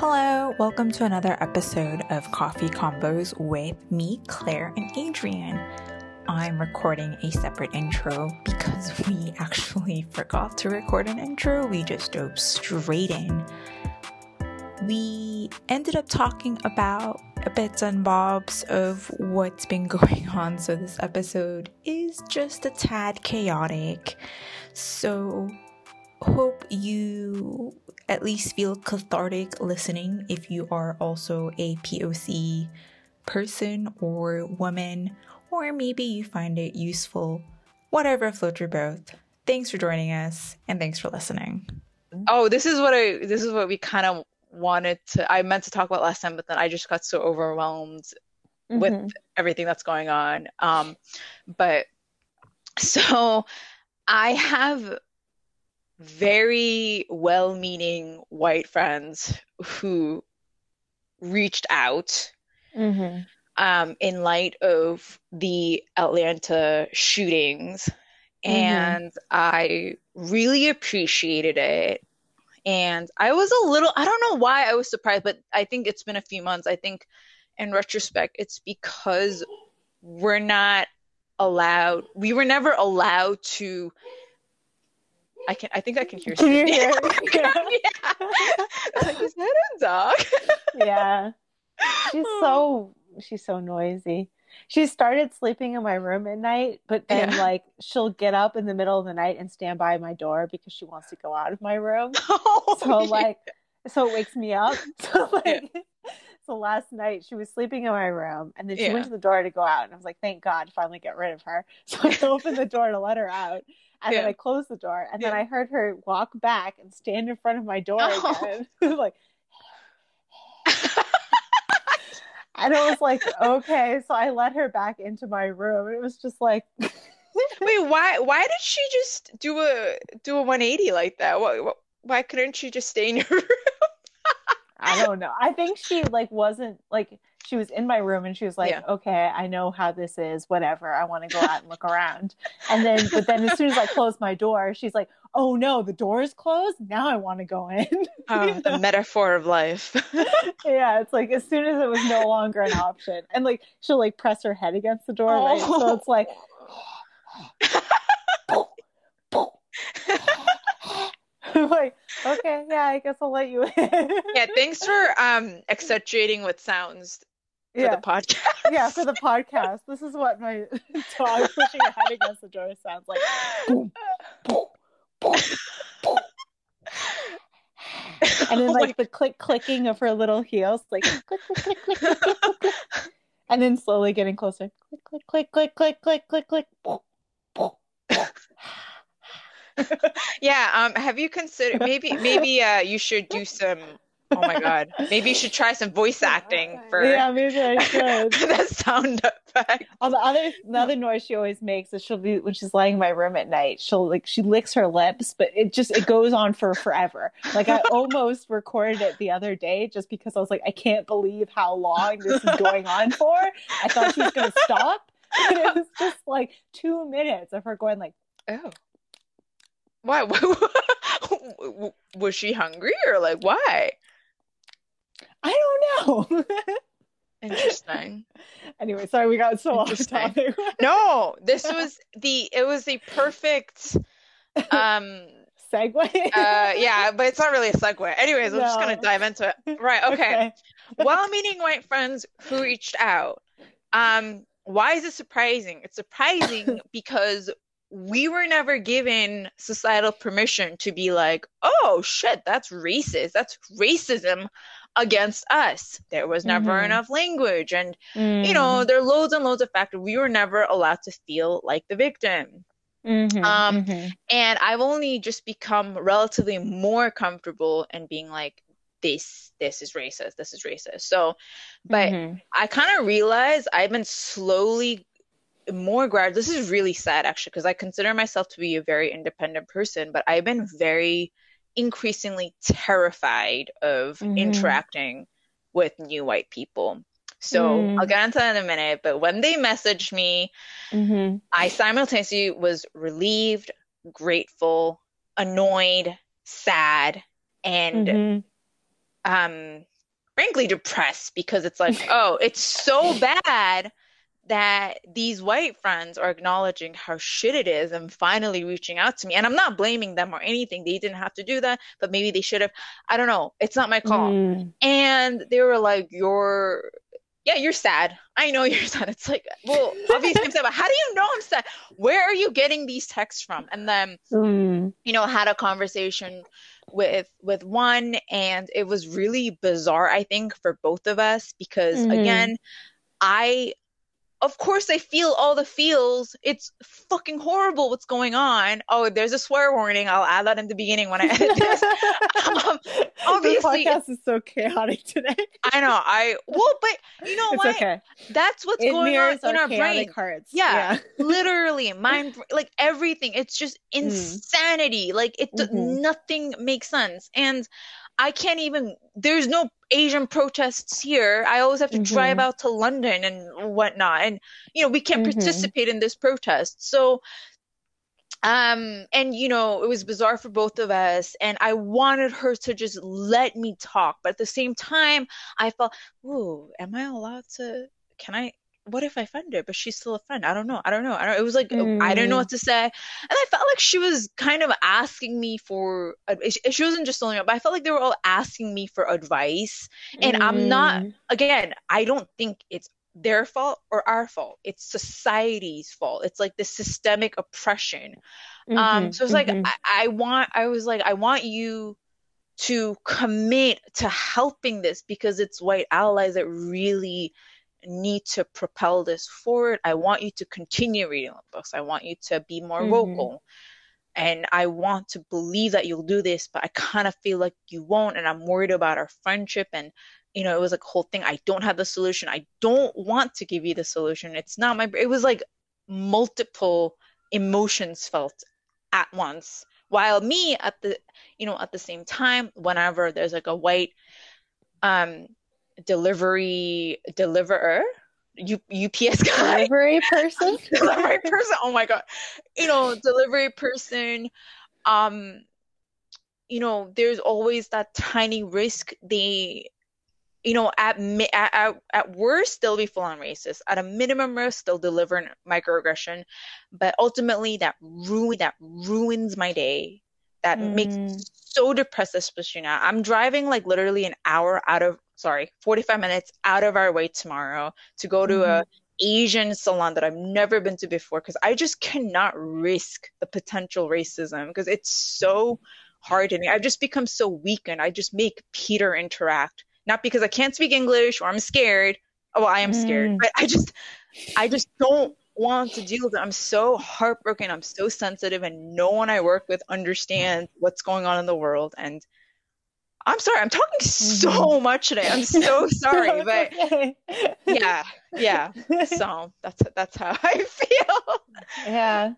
Hello, welcome to another episode of Coffee Combos with me, Claire, and Adrian. I'm recording a separate intro because we actually forgot to record an intro. We just dove straight in. We ended up talking about bits and bobs of what's been going on, so this episode is just a tad chaotic. So, hope you at least feel cathartic listening if you are also a POC person or woman, or maybe you find it useful. Whatever floats your boat. Thanks for joining us and thanks for listening. Oh, this is what I this is what we kind of wanted to I meant to talk about last time, but then I just got so overwhelmed mm-hmm. with everything that's going on. Um but so I have very well meaning white friends who reached out mm-hmm. um, in light of the Atlanta shootings. Mm-hmm. And I really appreciated it. And I was a little, I don't know why I was surprised, but I think it's been a few months. I think in retrospect, it's because we're not allowed, we were never allowed to I can. I think I can hear. Can you hear? yeah. Like, is that a dog? yeah. She's so oh. she's so noisy. She started sleeping in my room at night, but then yeah. like she'll get up in the middle of the night and stand by my door because she wants to go out of my room. Oh, so yeah. like so it wakes me up. So like yeah. so last night she was sleeping in my room and then she went to the door to go out and I was like, thank God, finally get rid of her. So I opened the door to let her out and yeah. then I closed the door, and yeah. then I heard her walk back and stand in front of my door oh. again. like, and it was like, okay. So I let her back into my room. It was just like, wait, why? Why did she just do a do a 180 like that? Why, why couldn't she just stay in your room? I don't know. I think she like wasn't like she was in my room and she was like, yeah. okay, I know how this is, whatever. I want to go out and look around. And then, but then as soon as I closed my door, she's like, oh no, the door is closed. Now I want to go in. Oh, the metaphor of life. yeah. It's like as soon as it was no longer an option. And like she'll like press her head against the door. Oh. Right? So it's like, I'm like, okay, yeah, I guess I'll let you in. yeah, thanks for um accentuating with sounds for yeah. the podcast. yeah, for the podcast. This is what my dog pushing her head against the door sounds like. Boom, boom, boom, boom. And then oh like the click clicking of her little heels, like click click click click click click click, click. and then slowly getting closer. Click click click click click click click click. Boom, boom, boom. yeah. Um. Have you considered maybe maybe uh you should do some Oh my god. Maybe you should try some voice acting for Yeah, maybe I should. that sound effect. Oh, the other the other noise she always makes is she'll be when she's lying in my room at night, she'll like she licks her lips, but it just it goes on for forever. Like I almost recorded it the other day just because I was like, I can't believe how long this is going on for. I thought she was gonna stop. And it was just like two minutes of her going like, Oh. Why? was she hungry or like why? I don't know. Interesting. anyway, sorry we got so off topic. no, this was the it was the perfect um segue. uh yeah, but it's not really a segue. Anyways, no. I'm just gonna dive into it. Right, okay. okay. well meaning white friends who reached out. Um, why is it surprising? It's surprising because we were never given societal permission to be like, oh shit, that's racist. That's racism against us. There was never mm-hmm. enough language. And, mm-hmm. you know, mm. there are loads and loads of factors. We were never allowed to feel like the victim. Mm-hmm. Um, mm-hmm. and I've only just become relatively more comfortable in being like, this this is racist this is racist so but mm-hmm. i kind of realized i've been slowly more grad this is really sad actually because i consider myself to be a very independent person but i've been very increasingly terrified of mm-hmm. interacting with new white people. So mm. I'll get into that in a minute. But when they messaged me, mm-hmm. I simultaneously was relieved, grateful, annoyed, sad, and mm-hmm. um frankly depressed because it's like, oh, it's so bad that these white friends are acknowledging how shit it is and finally reaching out to me. And I'm not blaming them or anything. They didn't have to do that, but maybe they should have. I don't know. It's not my call. Mm. And they were like, You're yeah, you're sad. I know you're sad. It's like, well, obviously I'm sad, but how do you know I'm sad? Where are you getting these texts from? And then, mm. you know, had a conversation with with one, and it was really bizarre. I think for both of us because mm. again, I of course I feel all the feels. It's fucking horrible what's going on. Oh, there's a swear warning. I'll add that in the beginning when I edit this. um, obviously, the podcast is so chaotic today. I know. I well, but you know it's what? Okay. That's what's it going on in our brain. Hearts. Yeah, yeah. literally, mind like everything. It's just mm. insanity. Mm. Like it, mm-hmm. nothing makes sense. And I can't even. There's no Asian protests here. I always have to mm-hmm. drive out to London and whatnot, and you know we can't mm-hmm. participate in this protest. So, um, and you know it was bizarre for both of us, and I wanted her to just let me talk, but at the same time, I felt, ooh, am I allowed to? Can I? What if I offend her? But she's still a friend. I don't know. I don't know. I don't. It was like mm. I didn't know what to say, and I felt like she was kind of asking me for. She wasn't just telling me, but I felt like they were all asking me for advice, and mm. I'm not. Mm. Again, I don't think it's their fault or our fault. It's society's fault. It's like the systemic oppression. Um, mm-hmm, um. So it's mm-hmm. like I, I want. I was like I want you to commit to helping this because it's white allies that really need to propel this forward. I want you to continue reading the books. I want you to be more mm-hmm. vocal. And I want to believe that you'll do this, but I kind of feel like you won't. And I'm worried about our friendship. And, you know, it was like a whole thing. I don't have the solution. I don't want to give you the solution. It's not my, it was like multiple emotions felt at once. While me at the, you know, at the same time, whenever there's like a white, um, delivery deliverer U, UPS guy, delivery person, delivery person. Oh my god, you know, delivery person. Um, you know, there's always that tiny risk. They, you know, at at at worst they'll be full on racist. At a minimum risk, they'll deliver microaggression, but ultimately that ruin that ruins my day. That mm. makes so depressed, especially now. I'm driving like literally an hour out of sorry, 45 minutes out of our way tomorrow to go to mm-hmm. a Asian salon that I've never been to before because I just cannot risk the potential racism because it's so hard to. I've just become so weakened. I just make Peter interact, not because I can't speak English or I'm scared. Oh, well, I am scared, mm. but I just, I just don't want to deal with it. I'm so heartbroken. I'm so sensitive, and no one I work with understands what's going on in the world. And I'm sorry, I'm talking so mm-hmm. much today. I'm so sorry, but yeah, yeah. So that's that's how I feel. Yeah.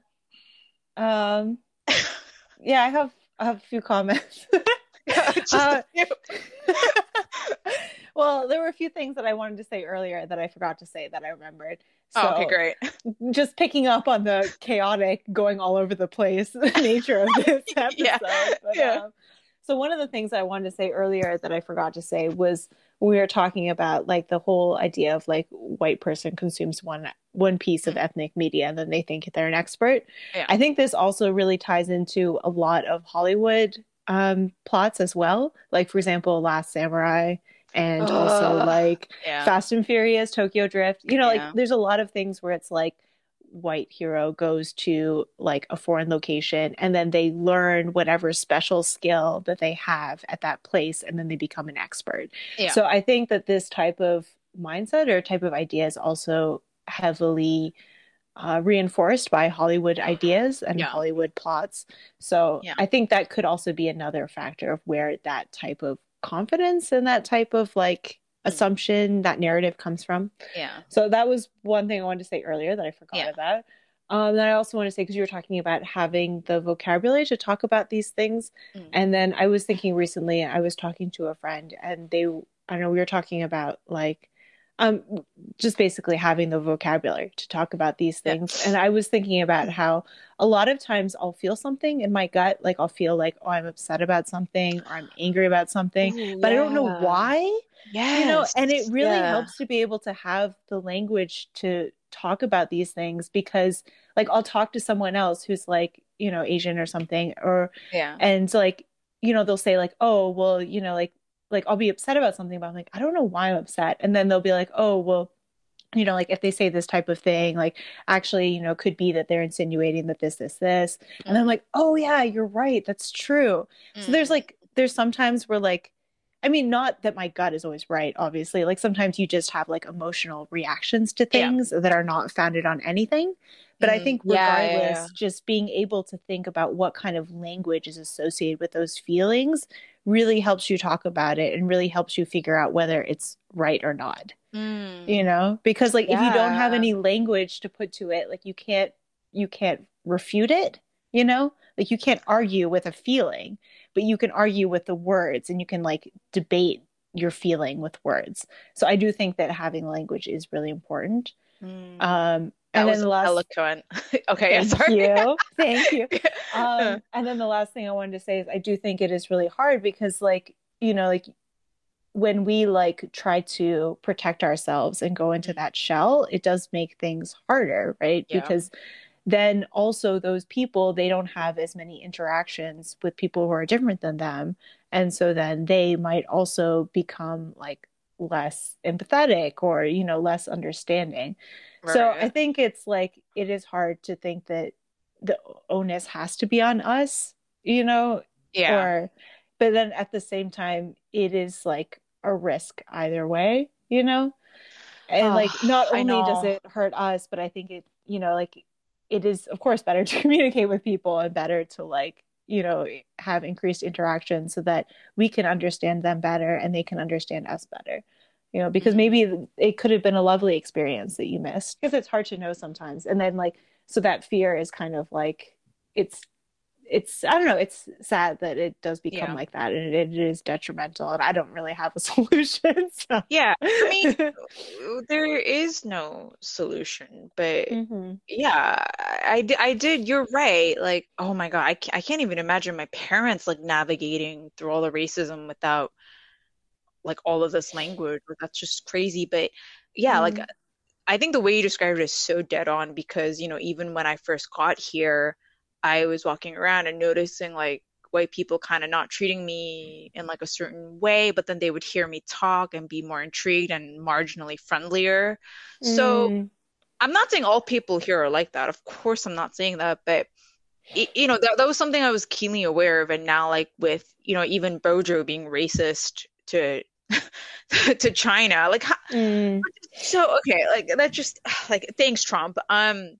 Um. Yeah, I have I have a few comments. uh, well, there were a few things that I wanted to say earlier that I forgot to say that I remembered. So, oh, okay, great. Just picking up on the chaotic, going all over the place nature of this episode. yeah. But, yeah. Um, so one of the things I wanted to say earlier that I forgot to say was we were talking about like the whole idea of like white person consumes one one piece of ethnic media and then they think they're an expert. Yeah. I think this also really ties into a lot of Hollywood um, plots as well. Like for example, Last Samurai and uh, also like yeah. Fast and Furious, Tokyo Drift. You know, yeah. like there's a lot of things where it's like white hero goes to like a foreign location and then they learn whatever special skill that they have at that place and then they become an expert. Yeah. So I think that this type of mindset or type of idea is also heavily uh, reinforced by Hollywood ideas and yeah. Hollywood plots. So yeah. I think that could also be another factor of where that type of confidence and that type of like. Assumption that narrative comes from. Yeah. So that was one thing I wanted to say earlier that I forgot yeah. about. Um, then I also want to say because you were talking about having the vocabulary to talk about these things, mm. and then I was thinking recently I was talking to a friend and they I know we were talking about like um just basically having the vocabulary to talk about these things yeah. and i was thinking about how a lot of times i'll feel something in my gut like i'll feel like oh i'm upset about something or i'm angry about something Ooh, but yeah. i don't know why yeah you know and it really yeah. helps to be able to have the language to talk about these things because like i'll talk to someone else who's like you know asian or something or yeah and like you know they'll say like oh well you know like like I'll be upset about something, but I'm like, I don't know why I'm upset. And then they'll be like, oh, well, you know, like if they say this type of thing, like actually, you know, could be that they're insinuating that this, this, this. Mm. And I'm like, oh yeah, you're right. That's true. Mm. So there's mm. like, there's sometimes where like, I mean, not that my gut is always right, obviously. Like sometimes you just have like emotional reactions to things yeah. that are not founded on anything. But mm, I think regardless, yeah, yeah, just being able to think about what kind of language is associated with those feelings really helps you talk about it and really helps you figure out whether it's right or not. Mm. You know, because like if you don't have any language to put to it, like you can't you can't refute it, you know? Like you can't argue with a feeling, but you can argue with the words and you can like debate your feeling with words. So I do think that having language is really important. Mm. Um that and then the last eloquent. okay, thank you, thank you. Um, and then the last thing I wanted to say is I do think it is really hard because, like, you know, like when we like try to protect ourselves and go into that shell, it does make things harder, right? Yeah. Because then also those people they don't have as many interactions with people who are different than them, and so then they might also become like less empathetic or you know less understanding. Right. so i think it's like it is hard to think that the onus has to be on us you know yeah. or but then at the same time it is like a risk either way you know? And oh, like not only does it hurt us but i think it you know like it is of course better to communicate with people and better to like you know have increased interaction so that we can understand them better and they can understand us better you know because mm-hmm. maybe it could have been a lovely experience that you missed because it's hard to know sometimes and then like so that fear is kind of like it's it's I don't know. It's sad that it does become yeah. like that, and it, it is detrimental. And I don't really have a solution. So. Yeah, I mean, there is no solution, but mm-hmm. yeah, I, I did. You're right. Like, oh my god, I can't, I can't even imagine my parents like navigating through all the racism without like all of this language. That's just crazy. But yeah, mm-hmm. like I think the way you described it is so dead on because you know even when I first got here I was walking around and noticing like white people kind of not treating me in like a certain way, but then they would hear me talk and be more intrigued and marginally friendlier. Mm. So I'm not saying all people here are like that. Of course, I'm not saying that, but it, you know that, that was something I was keenly aware of. And now, like with you know even Bojo being racist to to China. Like, mm. so okay, like that just like thanks Trump. Um,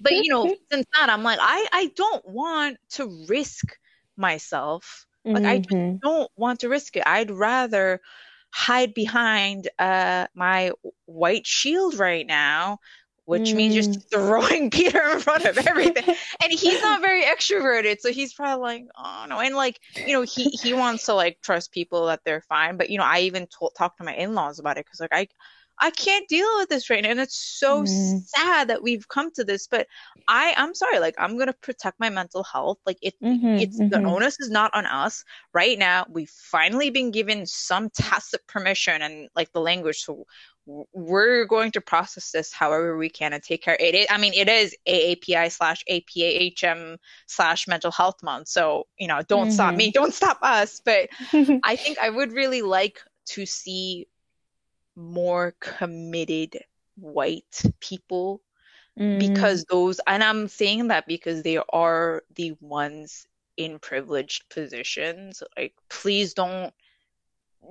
but you know, since that, I'm like, I I don't want to risk myself. Like, mm-hmm. I don't want to risk it. I'd rather hide behind uh my white shield right now which mm. means just throwing Peter in front of everything. and he's not very extroverted, so he's probably like, oh no. And like, you know, he he wants to like trust people that they're fine. But you know, I even talked to my in laws about it because like I I can't deal with this right now, and it's so mm. sad that we've come to this. But I I'm sorry, like I'm gonna protect my mental health. Like it mm-hmm, it's mm-hmm. the onus is not on us right now. We've finally been given some tacit permission and like the language, so we're going to process this however we can and take care. It is, I mean, it is AAPI slash APAHM slash mental health month. So, you know, don't mm-hmm. stop me, don't stop us. But I think I would really like to see more committed white people mm. because those, and I'm saying that because they are the ones in privileged positions. Like, please don't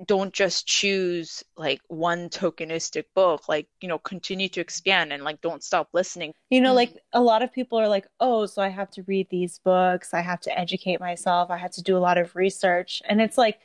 don't just choose like one tokenistic book like you know continue to expand and like don't stop listening. You know mm. like a lot of people are like oh so i have to read these books. I have to educate myself. I have to do a lot of research. And it's like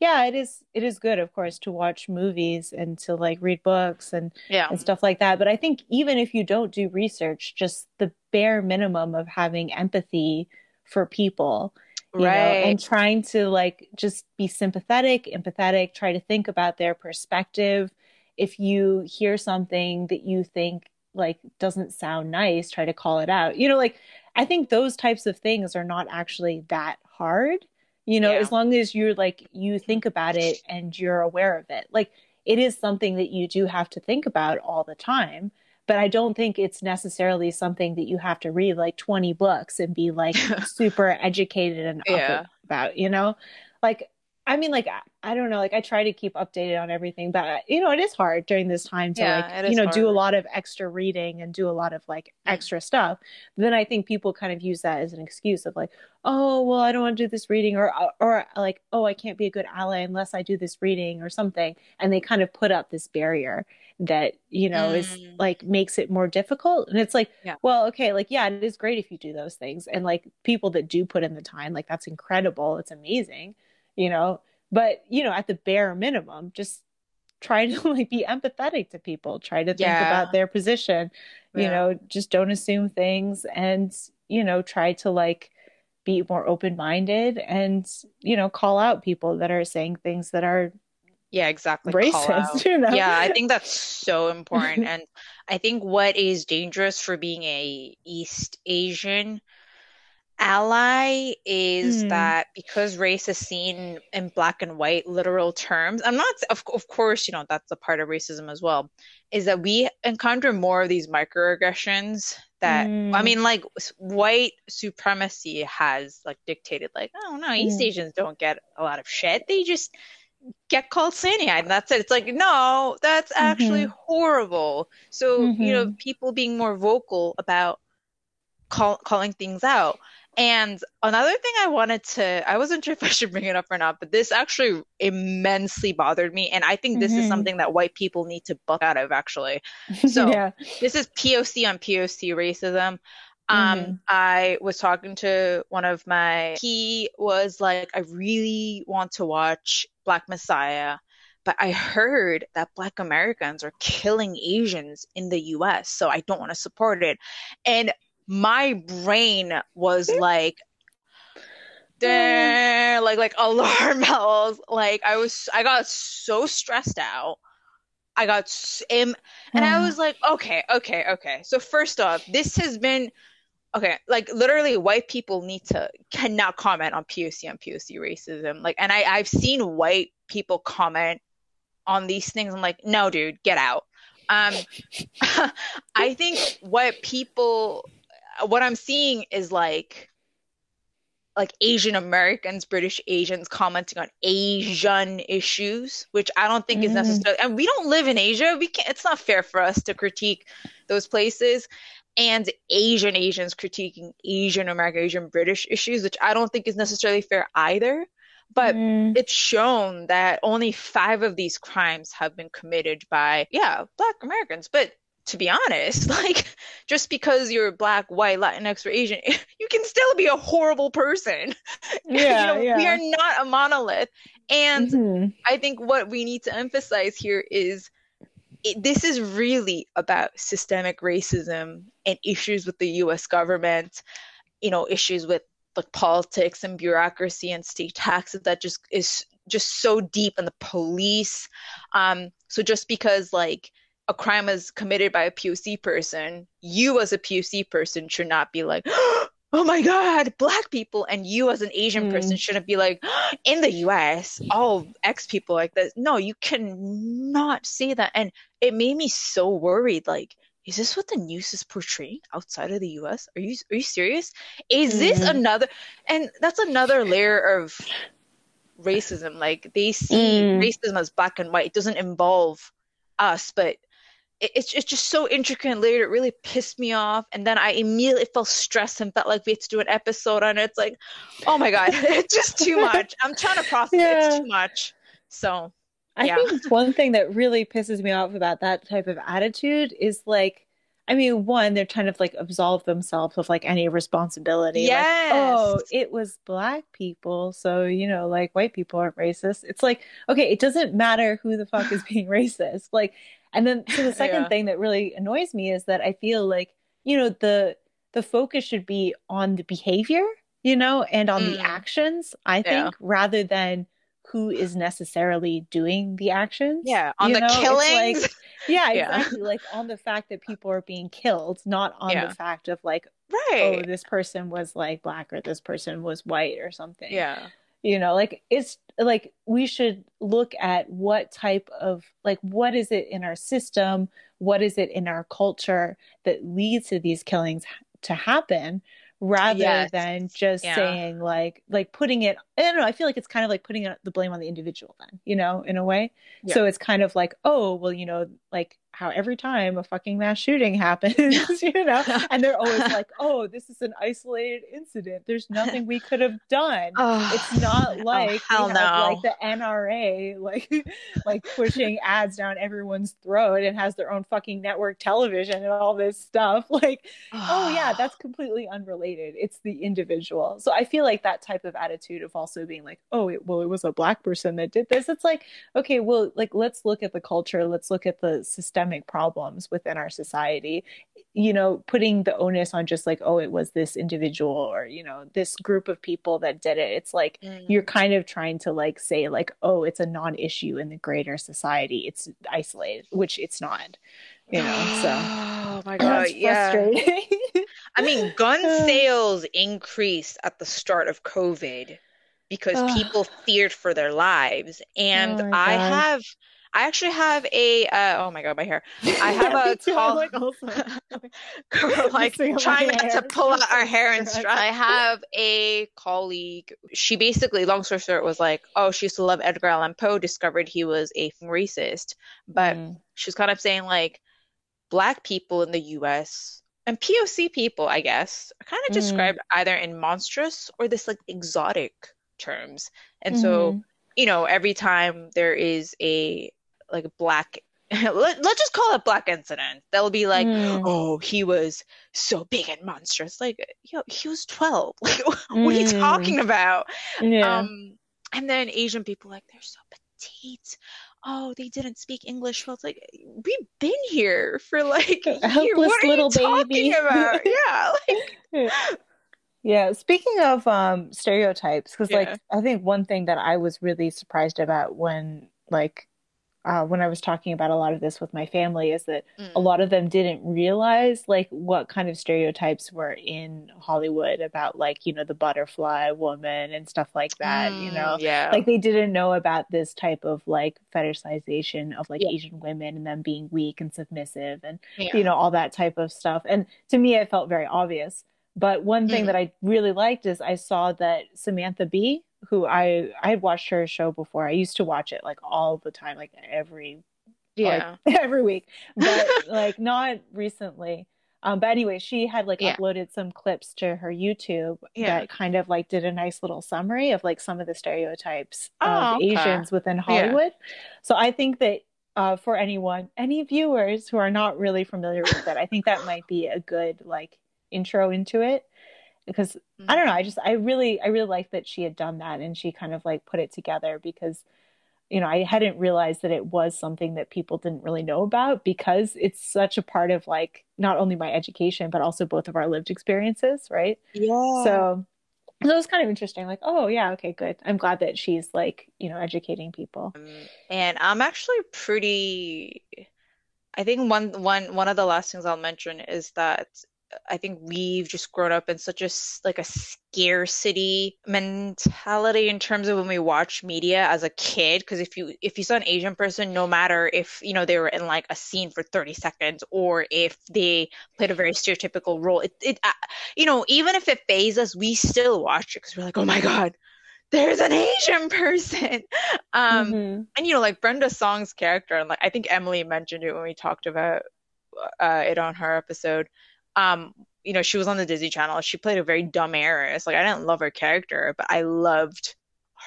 yeah it is it is good of course to watch movies and to like read books and yeah. and stuff like that. But i think even if you don't do research just the bare minimum of having empathy for people you right. know, and trying to like just be sympathetic, empathetic, try to think about their perspective if you hear something that you think like doesn't sound nice, try to call it out. You know, like I think those types of things are not actually that hard. You know, yeah. as long as you're like you think about it and you're aware of it. Like it is something that you do have to think about all the time but I don't think it's necessarily something that you have to read like 20 books and be like super educated and yeah. about, you know? Like I mean, like I don't know, like I try to keep updated on everything, but you know, it is hard during this time to yeah, like you know hard. do a lot of extra reading and do a lot of like extra stuff. Then I think people kind of use that as an excuse of like, oh, well, I don't want to do this reading, or or like, oh, I can't be a good ally unless I do this reading or something, and they kind of put up this barrier that you know mm. is like makes it more difficult and it's like yeah. well okay like yeah it is great if you do those things and like people that do put in the time like that's incredible it's amazing you know but you know at the bare minimum just try to like be empathetic to people try to think yeah. about their position you yeah. know just don't assume things and you know try to like be more open minded and you know call out people that are saying things that are yeah exactly racist you know? yeah i think that's so important and i think what is dangerous for being a east asian ally is mm. that because race is seen in black and white literal terms i'm not of, of course you know that's a part of racism as well is that we encounter more of these microaggressions that mm. i mean like white supremacy has like dictated like oh no east mm. asians don't get a lot of shit they just get called cyanide and that's it it's like no that's actually mm-hmm. horrible so mm-hmm. you know mm-hmm. people being more vocal about call, calling things out and another thing i wanted to i wasn't sure if i should bring it up or not but this actually immensely bothered me and i think this mm-hmm. is something that white people need to buck out of actually so yeah. this is poc on poc racism um, mm-hmm. I was talking to one of my, he was like, I really want to watch Black Messiah, but I heard that Black Americans are killing Asians in the US, so I don't want to support it. And my brain was like, like like alarm bells. Like i was i got so stressed out. I got and i was like okay okay okay. So first off this has been okay like literally white people need to cannot comment on poc and poc racism. Like and i i've seen white people comment on these things. I'm like no dude get out. Um i think what people what i'm seeing is like like asian americans british asians commenting on asian issues which i don't think mm. is necessary and we don't live in asia we can't it's not fair for us to critique those places and Asian Asians critiquing Asian American, Asian British issues, which I don't think is necessarily fair either. But mm. it's shown that only five of these crimes have been committed by, yeah, Black Americans. But to be honest, like just because you're Black, White, Latinx, or Asian, you can still be a horrible person. Yeah, you know, yeah. we are not a monolith. And mm-hmm. I think what we need to emphasize here is it, this is really about systemic racism and issues with the US government, you know, issues with like politics and bureaucracy and state taxes that just is just so deep in the police. Um, so just because like a crime is committed by a POC person, you as a POC person should not be like, oh my god black people and you as an asian mm. person shouldn't be like in the us all x people like this. No you cannot say that. And it made me so worried like is this what the news is portraying outside of the us are you are you serious? Is mm. this another and that's another layer of racism. Like they see mm. racism as black and white. It doesn't involve us but it's it's just so intricate and layered. It really pissed me off, and then I immediately felt stressed and felt like we had to do an episode on it. It's like, oh my god, it's just too much. I'm trying to process yeah. It's too much. So, I yeah. think one thing that really pisses me off about that type of attitude is like, I mean, one, they're trying to like absolve themselves of like any responsibility. Yes. Like, oh, it was black people, so you know, like white people aren't racist. It's like, okay, it doesn't matter who the fuck is being racist. Like and then so the second yeah. thing that really annoys me is that I feel like, you know, the the focus should be on the behavior, you know, and on mm. the actions, I think, yeah. rather than who is necessarily doing the actions. Yeah, on the know? killings. Like, yeah, exactly. Yeah. Like on the fact that people are being killed, not on yeah. the fact of like, right. oh, this person was like black or this person was white or something. Yeah. You know, like it's like we should look at what type of like what is it in our system, what is it in our culture that leads to these killings to happen rather yes. than just yeah. saying like like putting it I don't know I feel like it's kind of like putting the blame on the individual then you know in a way yeah. so it's kind of like oh well you know like how every time a fucking mass shooting happens, you know, and they're always like, "Oh, this is an isolated incident. There's nothing we could have done. Oh, it's not oh, like oh, no. like the NRA like like pushing ads down everyone's throat and has their own fucking network television and all this stuff. Like, oh yeah, that's completely unrelated. It's the individual. So I feel like that type of attitude of also being like, "Oh, it, well, it was a black person that did this." It's like, okay, well, like let's look at the culture. Let's look at the system systemic problems within our society. You know putting the onus on just like oh it was this individual or you know this group of people that did it. It's like mm. you're kind of trying to like say like oh it's a non-issue in the greater society. It's isolated which it's not you know so. Oh my god yeah. i mean gun sales increased at the start of covid because people feared for their lives. And oh i have I actually have a uh, oh my god, my hair. I have a call like, like trying not to pull out our hair and strut. I have a colleague. She basically, long story short, was like, oh, she used to love Edgar Allan Poe. Discovered he was a racist, but mm. she's kind of saying like, black people in the U.S. and POC people, I guess, are kind of mm. described either in monstrous or this like exotic terms, and mm. so mm-hmm. you know every time there is a like black let, us just call it black incident they'll be like mm. oh he was so big and monstrous like yo he was 12 like what mm. are you hmm. talking about yeah. um and then asian people like they're so petite oh they didn't speak english well it's like we've been here for like a helpless what are little you baby about? yeah like yeah speaking of um stereotypes because yeah. like i think one thing that i was really surprised about when like uh, when I was talking about a lot of this with my family is that mm. a lot of them didn't realize like what kind of stereotypes were in Hollywood about like you know the butterfly woman and stuff like that mm, you know yeah like they didn't know about this type of like fetishization of like yeah. Asian women and them being weak and submissive and yeah. you know all that type of stuff and to me it felt very obvious but one thing mm. that I really liked is I saw that Samantha Bee who I I had watched her show before. I used to watch it like all the time, like every yeah like, every week, but like not recently. Um, but anyway, she had like yeah. uploaded some clips to her YouTube yeah. that kind of like did a nice little summary of like some of the stereotypes oh, of okay. Asians within Hollywood. Yeah. So I think that uh, for anyone, any viewers who are not really familiar with that, I think that might be a good like intro into it because mm-hmm. I don't know, I just I really I really like that she had done that and she kind of like put it together because you know, I hadn't realized that it was something that people didn't really know about because it's such a part of like not only my education but also both of our lived experiences, right? Yeah. So so it was kind of interesting like oh yeah okay good i'm glad that she's like you know educating people um, and i'm actually pretty i think one one one of the last things i'll mention is that I think we've just grown up in such a like a scarcity mentality in terms of when we watch media as a kid. Because if you if you saw an Asian person, no matter if you know they were in like a scene for thirty seconds or if they played a very stereotypical role, it it uh, you know even if it phases us, we still watch it because we're like, oh my god, there's an Asian person. Um, mm-hmm. and you know, like Brenda Song's character, and like I think Emily mentioned it when we talked about uh, it on her episode um you know she was on the disney channel she played a very dumb heiress like i didn't love her character but i loved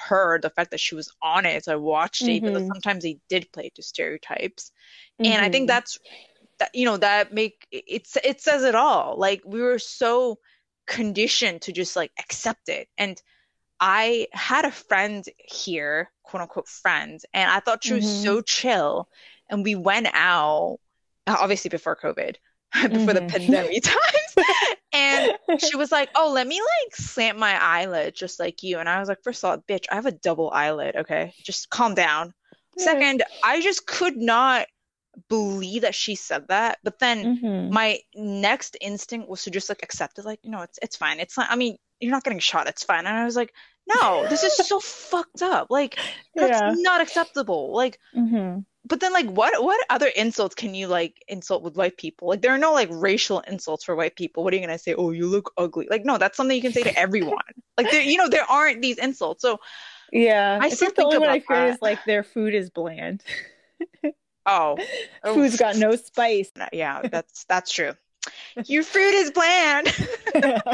her the fact that she was on it i watched mm-hmm. it because sometimes they did play to stereotypes mm-hmm. and i think mm-hmm. that's that you know that make it's it says it all like we were so conditioned to just like accept it and i had a friend here quote unquote friend and i thought she was mm-hmm. so chill and we went out obviously before covid before mm-hmm. the pandemic times. and she was like, Oh, let me like slant my eyelid just like you. And I was like, First of all, bitch, I have a double eyelid. Okay. Just calm down. Yeah. Second, I just could not believe that she said that. But then mm-hmm. my next instinct was to just like accept it, like, you know, it's it's fine. It's not I mean, you're not getting shot, it's fine. And I was like, No, this is so fucked up. Like, that's yeah. not acceptable. Like mm-hmm but then like what what other insults can you like insult with white people? Like there are no like racial insults for white people. What are you gonna say? Oh you look ugly. Like no that's something you can say to everyone. Like there you know there aren't these insults. So yeah i, I think the only one i fear is like their food is bland. Oh food's got no spice. Yeah that's that's true your fruit is bland. yeah,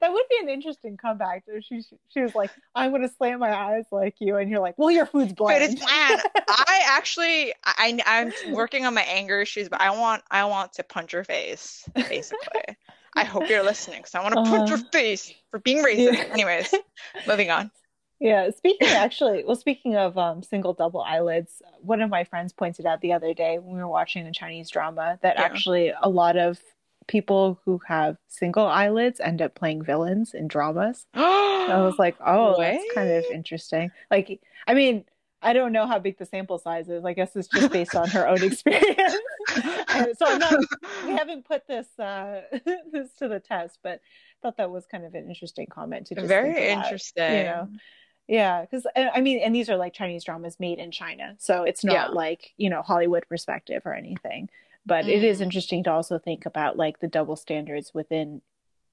that would be an interesting comeback. She she was like, "I'm going to slam my eyes like you," and you're like, "Well, your food's bland." Bland. I actually, I I'm working on my anger issues, but I want I want to punch your face, basically. I hope you're listening because I want to uh, punch your uh-huh. face for being racist. Yeah. Anyways, moving on. Yeah, speaking actually, well, speaking of um, single double eyelids, one of my friends pointed out the other day when we were watching a Chinese drama that yeah. actually a lot of people who have single eyelids end up playing villains in dramas. I was like, oh, what? that's kind of interesting. Like, I mean, I don't know how big the sample size is. I guess it's just based on her own experience. so I'm not, we haven't put this uh, this to the test, but I thought that was kind of an interesting comment to just very interesting. you know yeah, because I mean, and these are like Chinese dramas made in China, so it's not yeah. like you know Hollywood perspective or anything. But mm. it is mm. interesting to also think about like the double standards within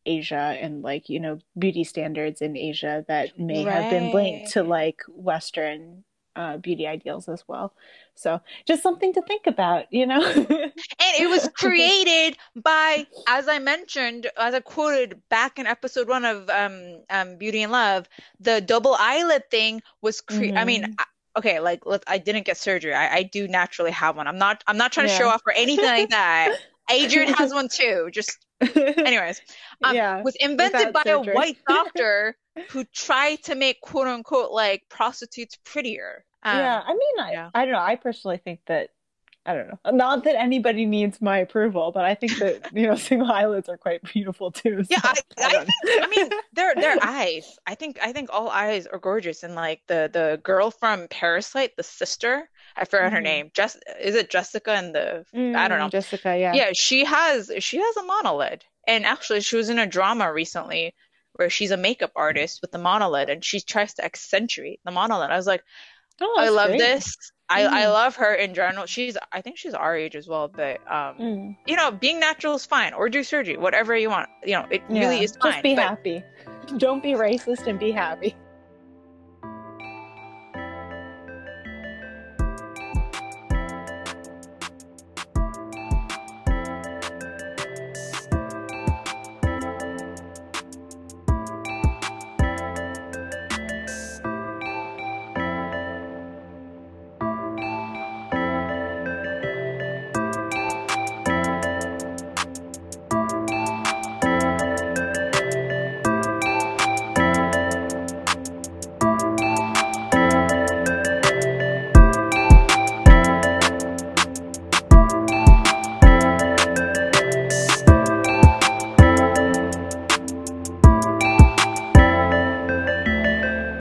Asia and like you know beauty standards in Asia that may right. have been linked to like Western uh, beauty ideals as well. So just something to think about, you know. and it was created by, as I mentioned, as I quoted back in episode one of um, um, Beauty and Love, the double eyelid thing was. Cre- mm-hmm. I mean. Mm-hmm. I, okay, like let I didn't get surgery. I, I do naturally have one. I'm not I'm not trying yeah. to show off or anything like that. Adrian has one too. Just anyways. Um, yeah, was invented by surgery. a white doctor who tried to make quote unquote like prostitutes prettier. Um, yeah, I mean, I, yeah. I don't know. I personally think that I don't know. Not that anybody needs my approval, but I think that you know single eyelids are quite beautiful too. So, yeah, I, I, I, think, I mean their their eyes. I think I think all eyes are gorgeous, and like the the girl from Parasite, the sister, I forgot mm-hmm. her name. Just is it Jessica and the mm, I don't mm, know. Jessica, yeah. Yeah, she has she has a monolid, and actually she was in a drama recently where she's a makeup artist with the monolid, and she tries to accentuate the monolid. I was like Oh, I love great. this. I, mm. I love her in general. She's I think she's our age as well, but um mm. you know, being natural is fine or do surgery, whatever you want. You know, it yeah, really is fine. Just be happy. Don't be racist and be happy.